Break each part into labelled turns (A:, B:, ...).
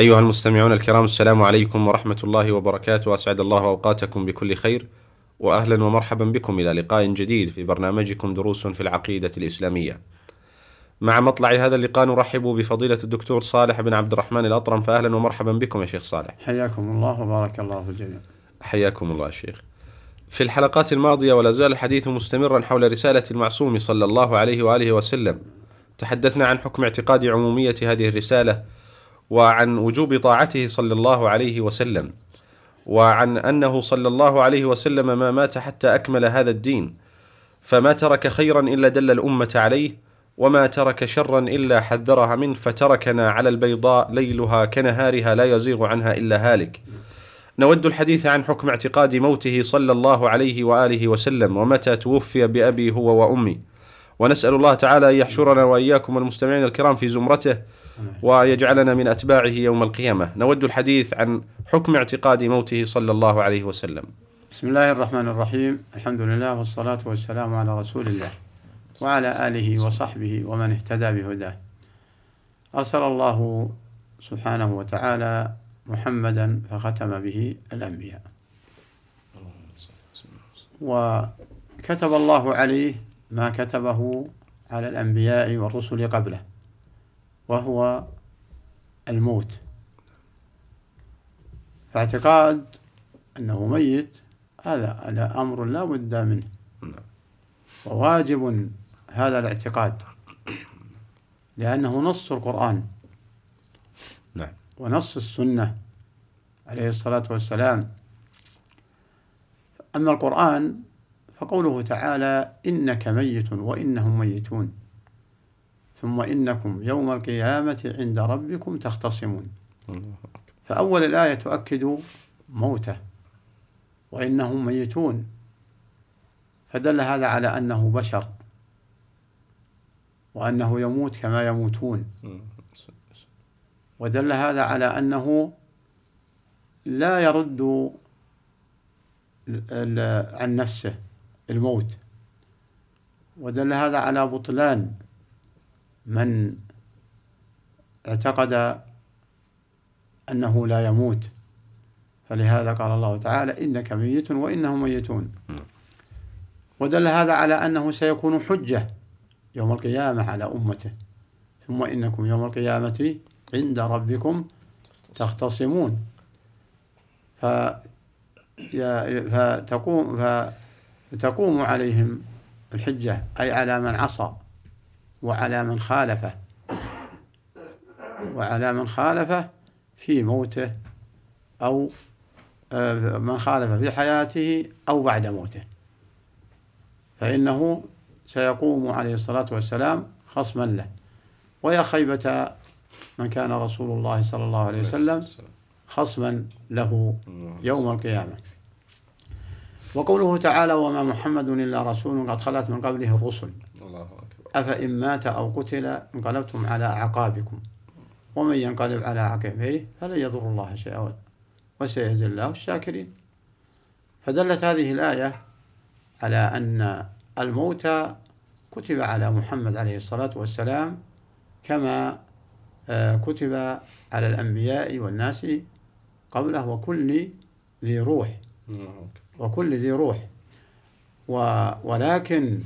A: أيها المستمعون الكرام السلام عليكم ورحمة الله وبركاته. أسعد الله أوقاتكم بكل خير وأهلا ومرحبا بكم إلى لقاء جديد في برنامجكم دروس في العقيدة الإسلامية. مع مطلع هذا اللقاء نرحب بفضيلة الدكتور صالح بن عبد الرحمن الأطرم. فأهلا ومرحبا بكم يا شيخ صالح.
B: حياكم الله وبارك الله في الجميع.
A: حياكم الله شيخ. في الحلقات الماضية ولا زال الحديث مستمرا حول رسالة المعصوم صلى الله عليه وآله وسلم. تحدثنا عن حكم اعتقاد عمومية هذه الرسالة وعن وجوب طاعته صلى الله عليه وسلم وعن أنه صلى الله عليه وسلم ما مات حتى أكمل هذا الدين فما ترك خيرا إلا دل الأمة عليه وما ترك شرا إلا حذرها منه فتركنا على البيضاء ليلها كنهارها لا يزيغ عنها إلا هالك. نود الحديث عن حكم اعتقاد موته صلى الله عليه وآله وسلم ومتى توفي بأبي هو وأمي. ونسأل الله تعالى أن يحشرنا وإياكم المستمعين الكرام في زمرته ويجعلنا من أتباعه يوم القيامة. نود الحديث عن حكم اعتقاد موته صلى الله عليه وسلم.
B: بسم الله الرحمن الرحيم. الحمد لله والصلاة والسلام على رسول الله وعلى آله وصحبه ومن اهتدى بهداه. أرسل الله سبحانه وتعالى محمدا فختم به الأنبياء. وكتب الله عليه ما كتبه على الأنبياء والرسل قبله. وهو الموت. فاعتقاد أنه ميت هذا هذا أمر لا بد منه. وواجب هذا الاعتقاد لأنه نص القرآن.
A: نعم.
B: ونص السنة عليه الصلاة والسلام. أما القرآن فقوله تعالى إنك ميت وإنهم ميتون. ثم إنكم يوم القيامة عند ربكم تختصمون. فأول الآية تؤكد موته وإنهم ميتون. فدل هذا على أنه بشر وأنه يموت كما يموتون. ودل هذا على أنه لا يرد عن نفسه الموت. ودل هذا على بطلان. من اعتقد أنه لا يموت. فلهذا قال الله تعالى إنك ميت وإنهم ميتون. ودل هذا على أنه سيكون حجة يوم القيامة على أمته. ثم إنكم يوم القيامة عند ربكم تختصمون. فتقوم فتقوم عليهم الحجة أي على من عصى. وعلى من خالفه. وعلى من خالفه في موته أو آه، من خالف في حياته أو بعد موته. فإنه سيقوم عليه الصلاة والسلام خصما له. ويا خيبة من كان رسول الله صلى الله عليه وسلم خصما له يوم القيامة. وقوله تعالى وما محمد إلا رسول قد خلت من قبله الرسل. أفإن مات أو قتل انقلبتم على أعقابكم. ومن ينقلب على عقبيه فلن يضر الله شيئا وسيجزي الله الشاكرين. فدلت هذه الآية على أن الموت كتب على محمد عليه الصلاة والسلام كما آه، كتب على الأنبياء والناس قبله وكل ذي روح. وكل ذي روح. ولكن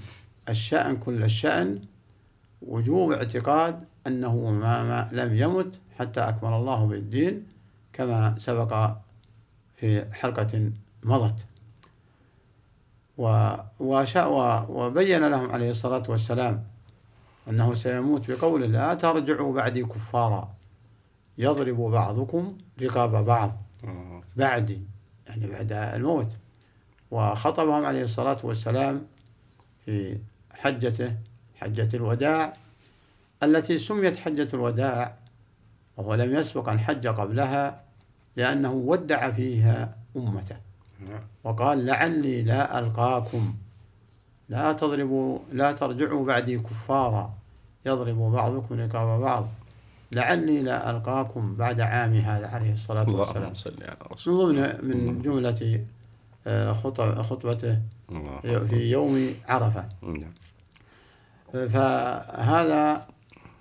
B: الشأن كل الشأن وجوب اعتقاد أنه ما, لم يمت حتى أكمل الله بالدين كما سبق في حلقة مضت. وبين لهم عليه الصلاة والسلام أنه سيموت بقول لا ترجعوا بعدي كفارا يضرب بعضكم رقاب بعض بعدي يعني بعد الموت. وخطبهم عليه الصلاة والسلام في حجته حجة الوداع التي سميت حجة الوداع وهو لم يسبق أن حج قبلها لأنه ودع فيها أمته.
A: نعم.
B: وقال لعلي لا ألقاكم لا تضربوا لا ترجعوا بعدي كفارا يضرب بعضكم رقاب بعض لعلي لا ألقاكم بعد عام هذا عليه الصلاة والسلام. من ضمن من جملة آه، خطب- خطبته في يوم عرفة.
A: نعم.
B: فهذا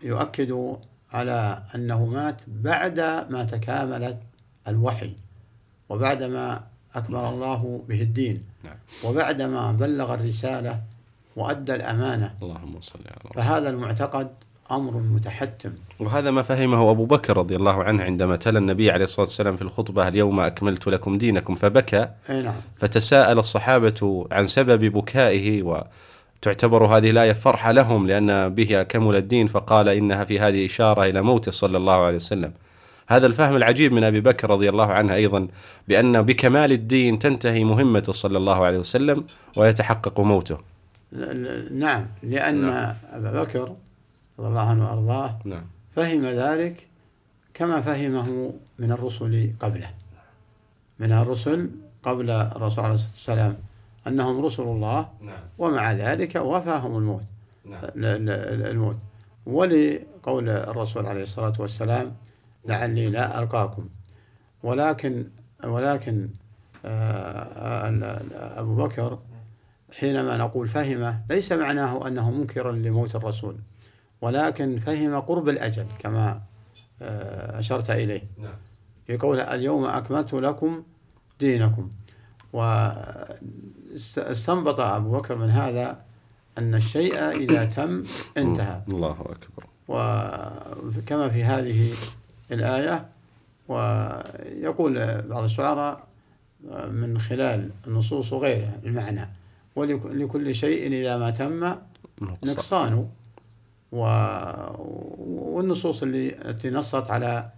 B: يؤكد على أنه مات بعد ما تكاملت الوحي وبعدما أكمل الله به الدين
A: نعم.
B: وبعدما بلغ الرسالة وأدى الأمانة.
A: اللهم صل على
B: فهذا المعتقد أمر متحتم.
A: وهذا ما فهمه أبو بكر رضي الله عنه عندما تلا النبي عليه الصلاة والسلام في الخطبة اليوم أكملت لكم دينكم؟ فبكى.
B: نعم.
A: فتساءل الصحابة عن سبب بكائه وتعتبر هذه الآية فرحة لهم لأن بها كمل الدين فقال إنها في هذه إشارة إلى موته صلى الله عليه وسلم. هذا الفهم العجيب من أبي بكر رضي الله عنه أيضا بأن بكمال الدين تنتهي مهمته صلى الله عليه وسلم ويتحقق موته.
B: نعم لأن
A: نعم.
B: أبا بكر رضي الله عنه وأرضاه
A: نعم.
B: فهم ذلك كما فهمه من الرسل قبله من الرسل قبل الرسول عليه الصلاة والسلام. أنهم رسل الله
A: نعم.
B: ومع ذلك وفاهم الموت.
A: نعم.
B: ال- ال- الموت. ولقول الرسول عليه الصلاة والسلام لعلي لا ألقاكم. ولكن ولكن آه، أبو بكر حينما نقول فهم ليس معناه أنه منكر لموت الرسول ولكن فهم قرب الأجل كما آه، أشرت إليه.
A: نعم.
B: في قوله اليوم أكملت لكم دينكم. واستنبط أبو بكر من هذا أن الشيء إذا تم انتهى.
A: الله أكبر.
B: وكما في هذه الآية ويقول بعض الشعراء من خلال النصوص وغيرها المعنى ولكل شيء إذا ما تم نقصان. والنصوص اللي التي نصت على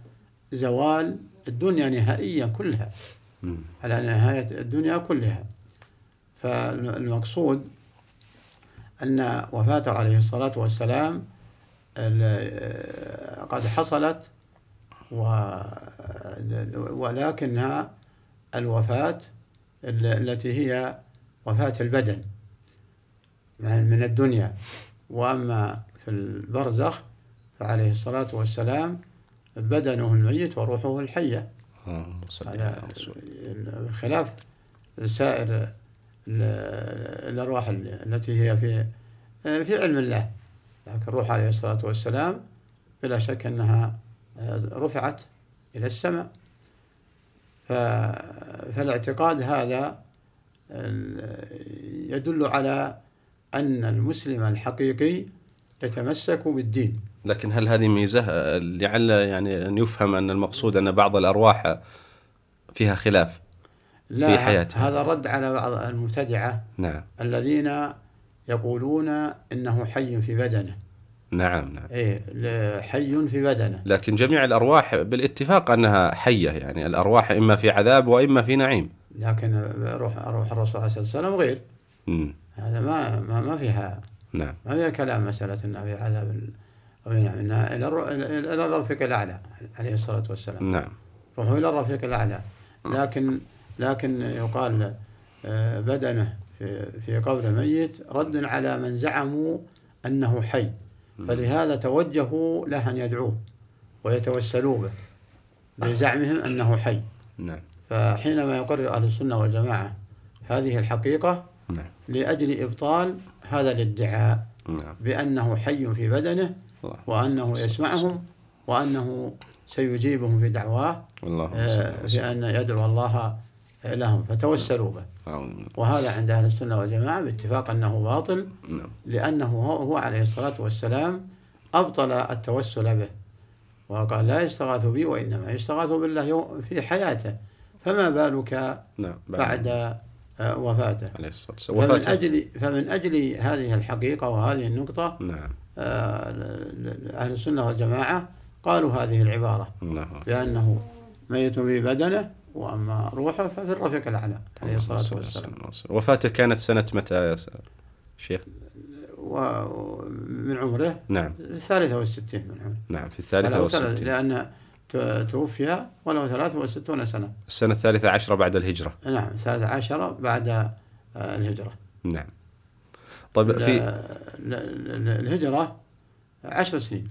B: زوال الدنيا نهائيا كلها. على نهاية الدنيا كلها. فالمقصود أن وفاته عليه الصلاة والسلام ال- قد حصلت. ولكنها الوفاة ال- التي هي وفاة البدن يعني من الدنيا وأما في البرزخ فعليه الصلاة والسلام بدنه الميت وروحه الحية خلاف سائر الأرواح ال- التي هي في في علم الله. لكن الروح عليه الصلاة والسلام بلا شك أنها رفعت إلى السماء. فالاعتقاد هذا يدل على أن المسلم الحقيقي يتمسك بالدين.
A: لكن هل هذه ميزة؟ آه، لعل يعني أن يفهم أن المقصود أن بعض الأرواح فيها خلاف.
B: لا
A: في حياتها.
B: هذا رد على بعض المبتدعة
A: نعم.
B: الذين يقولون إنه حي في بدنه.
A: نعم نعم.
B: إيه ل- حي في بدنه.
A: لكن جميع الأرواح بالاتفاق أنها حية يعني الأرواح إما في عذاب وإما في نعيم.
B: لكن روح روح الرسول عليه الصلاه والسلام غير.
A: مم.
B: هذا ما ما, ما فيها
A: نعم.
B: ما فيها كلام مسألة انه في عذاب أو نعم إلى إلى الرفيق الأعلى عليه الصلاة والسلام.
A: نعم.
B: روحه إلى الرفيق الأعلى. لكن لكن يقال آه، بدنه في قبر ميت رد على من زعموا أنه حي. فلهذا توجهوا له أن يدعوه ويتوسلوا به لزعمهم أنه حي.
A: نعم.
B: فحينما يقرر أهل السنة والجماعة هذه الحقيقة
A: نعم.
B: لأجل إبطال هذا الادعاء
A: نعم.
B: بأنه حي في بدنه
A: الله.
B: وأنه يسمعهم وأنه سيجيبهم في دعواه
A: اللهم صل
B: آه، في أن يدعو الله لهم فتوسلوا به.
A: سيدنا.
B: وهذا عند أهل السنة والجماعة باتفاق أنه باطل
A: نعم.
B: لأنه هو عليه الصلاة والسلام أبطل التوسل به. وقال لا يستغاث بي وإنما يستغاث بالله في حياته. فما بالك
A: نعم
B: بعد آه، وفاته؟ فمن أجل فمن أجل هذه الحقيقة وهذه النقطة
A: نعم.
B: آه، أهل السنة والجماعة قالوا هذه العبارة.
A: نعم.
B: بأنه ميت في وأما روحه ففي الرفيق الأعلى عليه الصلاة والسلام.
A: وفاته كانت سنة متى يا شيخ؟
B: ومن عمره
A: نعم.
B: الثالثة والستين من عمره.
A: نعم في الثالثة والستين.
B: لأن توفي وله 63 سنة.
A: السنة الثالثة عشرة بعد الهجرة.
B: نعم 13 بعد آه، الهجرة.
A: نعم. طيب في
B: ال- ال- ال- الهجرة عشر سنين.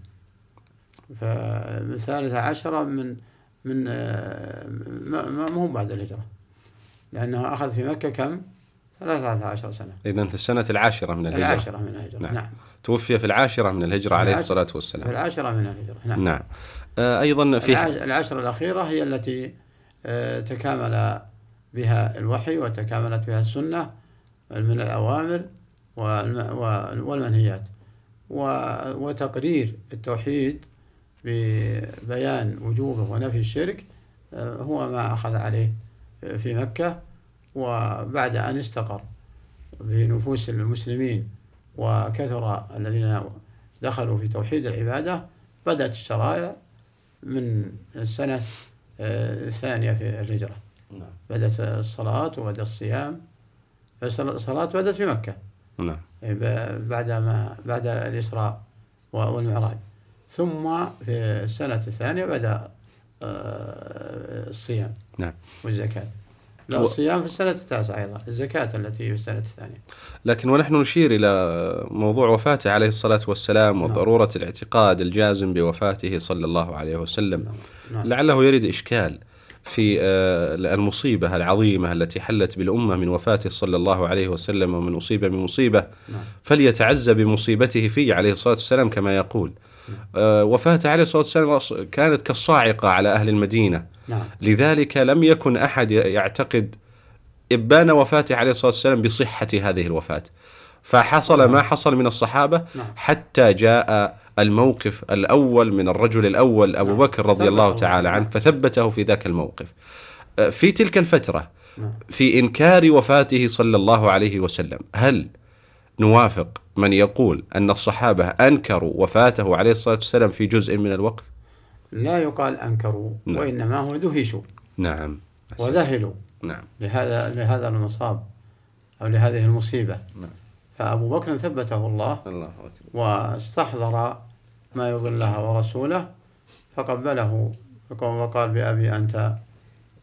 B: فالثالثة عشرة من من آه، ما هو بعد الهجرة. لأنه أخذ في مكة كم؟ ثلاثة عشر سنة.
A: إذا في السنة العاشرة من الهجرة.
B: العاشرة من الهجرة.
A: نعم.
B: نعم,
A: توفي في العاشرة من الهجرة عليه
B: العاشرة.
A: الصلاة
B: في
A: والسلام
B: العاشرة من الهجرة. نعم,
A: نعم. آه، أيضا في
B: العاش- العشرة الأخيرة هي التي آه، تكامل بها الوحي وتكاملت بها السنة من الأوامر والم- وال- والمنهيات. وتقرير التوحيد ببيان وجوبه ونفي الشرك آه، هو ما أخذ عليه في مكة وبعد أن استقر في نفوس المسلمين وكثر الذين دخلوا في توحيد العبادة بدأت الشرائع من السنة آه، الثانية في الهجرة.
A: نعم.
B: بدأت الصلاة وبدأ الصيام. الصلاة بدأت في مكة.
A: نعم.
B: ب- بعد ما بعد الإسراء والمعراج. ثم في السنة الثانية بدأ آه، الصيام
A: نعم.
B: والزكاة لا
A: و-
B: الصيام في السنة التاسعة أيضا الزكاة التي في السنة الثانية
A: لكن ونحن نشير إلى موضوع وفاته عليه الصلاة والسلام
B: نعم.
A: وضرورة الاعتقاد الجازم بوفاته صلى الله عليه وسلم
B: نعم.
A: لعله يرد إشكال في آه، المصيبة العظيمة التي حلت بالأمة من وفاته صلى الله عليه وسلم ومن أصيب بمصيبة
B: نعم.
A: فليتعزى بمصيبته فيه عليه الصلاة والسلام كما يقول آه، وفاته عليه الصلاة والسلام كانت كالصاعقة على أهل المدينة
B: نعم
A: لذلك لم يكن أحد يعتقد إبان وفاته عليه الصلاة والسلام بصحة هذه الوفاة فحصل ما حصل من الصحابة
B: نعم.
A: حتى جاء الموقف الأول من الرجل الأول أبو
B: نعم.
A: بكر رضي الله. تعالى عنه
B: نعم.
A: فثبته في ذاك الموقف آه، في تلك الفترة
B: نعم.
A: في إنكار وفاته صلى الله عليه وسلم هل نوافق من يقول أن الصحابة أنكروا وفاته عليه الصلاة والسلام في جزء من الوقت؟
B: لا يقال أنكروا
A: نعم.
B: وإنما هم دهشوا.
A: نعم.
B: وذهلوا.
A: نعم.
B: لهذا لهذا المصاب أو لهذه المصيبة.
A: نعم.
B: فأبو بكر ثبته الله
A: الله أكبر.
B: واستحضر ما الله ورسوله فقبله وقال بأبي أنت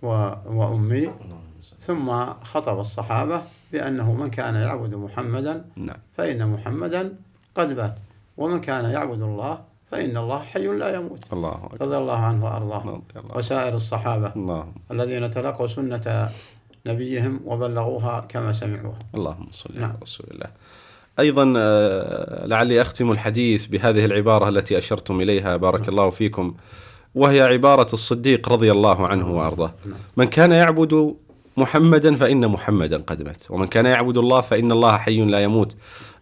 B: وأمي. ثم خطب الصحابة بأنه من كان يعبد محمدا
A: نعم.
B: فإن محمدا قد مات ومن كان يعبد الله فإن الله حي لا يموت.
A: الله أكبر.
B: رضي الله عنه وأرضاه.
A: الله
B: وسائر الصحابة
A: اللهم
B: الذين تلقوا سنة نبيهم وبلغوها كما سمعوها.
A: اللهم صل على
B: نعم.
A: رسول الله. أيضا آه، لعلي أختم الحديث بهذه العبارة التي أشرتم إليها. بارك الله فيكم. وهي عبارة الصديق رضي الله عنه وأرضاه. من كان يعبد محمدا فإن محمدا قد مات. ومن كان يعبد الله فإن الله حي لا يموت.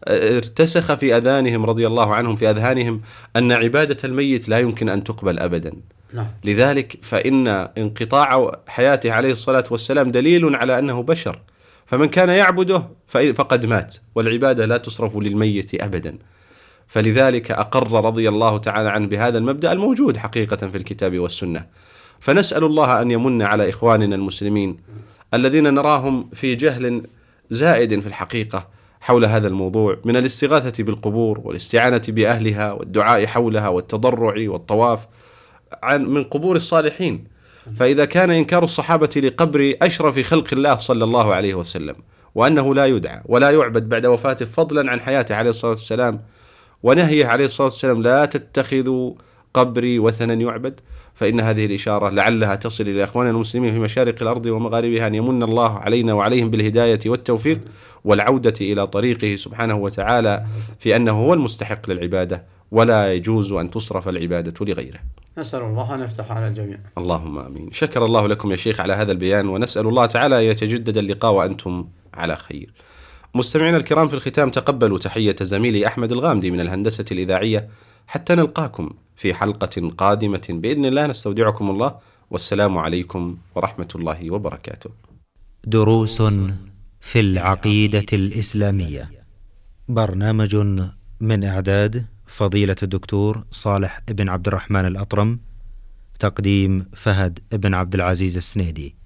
A: ارتسخ في أذانهم رضي الله عنهم في أذهانهم أن عبادة الميت لا يمكن أن تقبل أبدا.
B: نعم.
A: لذلك فإن انقطاع حياته عليه الصلاة والسلام دليل على أنه بشر. فمن كان يعبده فقد مات. والعبادة لا تصرف للميت أبدا. فلذلك أقر رضي الله تعالى عنه بهذا المبدأ الموجود حقيقة في الكتاب والسنة. فنسأل الله أن يمن على إخواننا المسلمين الذين نراهم في جهل زائد في الحقيقة حول هذا الموضوع من الاستغاثة بالقبور والاستعانة بأهلها والدعاء حولها والتضرع والطواف عن من قبور الصالحين. فإذا كان إنكار الصحابة لقبر أشرف خلق الله صلى الله عليه وسلم وأنه لا يدعى ولا يعبد بعد وفاته فضلا عن حياته عليه الصلاة والسلام ونهيه عليه الصلاة والسلام لا تتخذوا قبري وثنا يعبد فإن هذه الإشارة لعلها تصل إلى إخواننا المسلمين في مشارق الأرض ومغاربها أن يمن الله علينا وعليهم بالهداية والتوفيق والعودة إلى طريقه سبحانه وتعالى في أنه هو المستحق للعبادة ولا يجوز أن تصرف العبادة لغيره
B: نسأل الله أن يفتح على الجميع
A: اللهم آمين. شكر الله لكم يا شيخ على هذا البيان ونسأل الله تعالى يتجدد اللقاء وأنتم على خير. مستمعينا الكرام في الختام تقبلوا تحية زميلي أحمد الغامدي من الهندسة الإذاعية. حتى نلقاكم في حلقة قادمة بإذن الله نستودعكم الله. والسلام عليكم ورحمة الله وبركاته.
C: دروس في العقيدة الإسلامية. برنامج من إعداد فضيلة الدكتور صالح بن عبد الرحمن الأطرم تقديم فهد بن عبد العزيز السنيدي.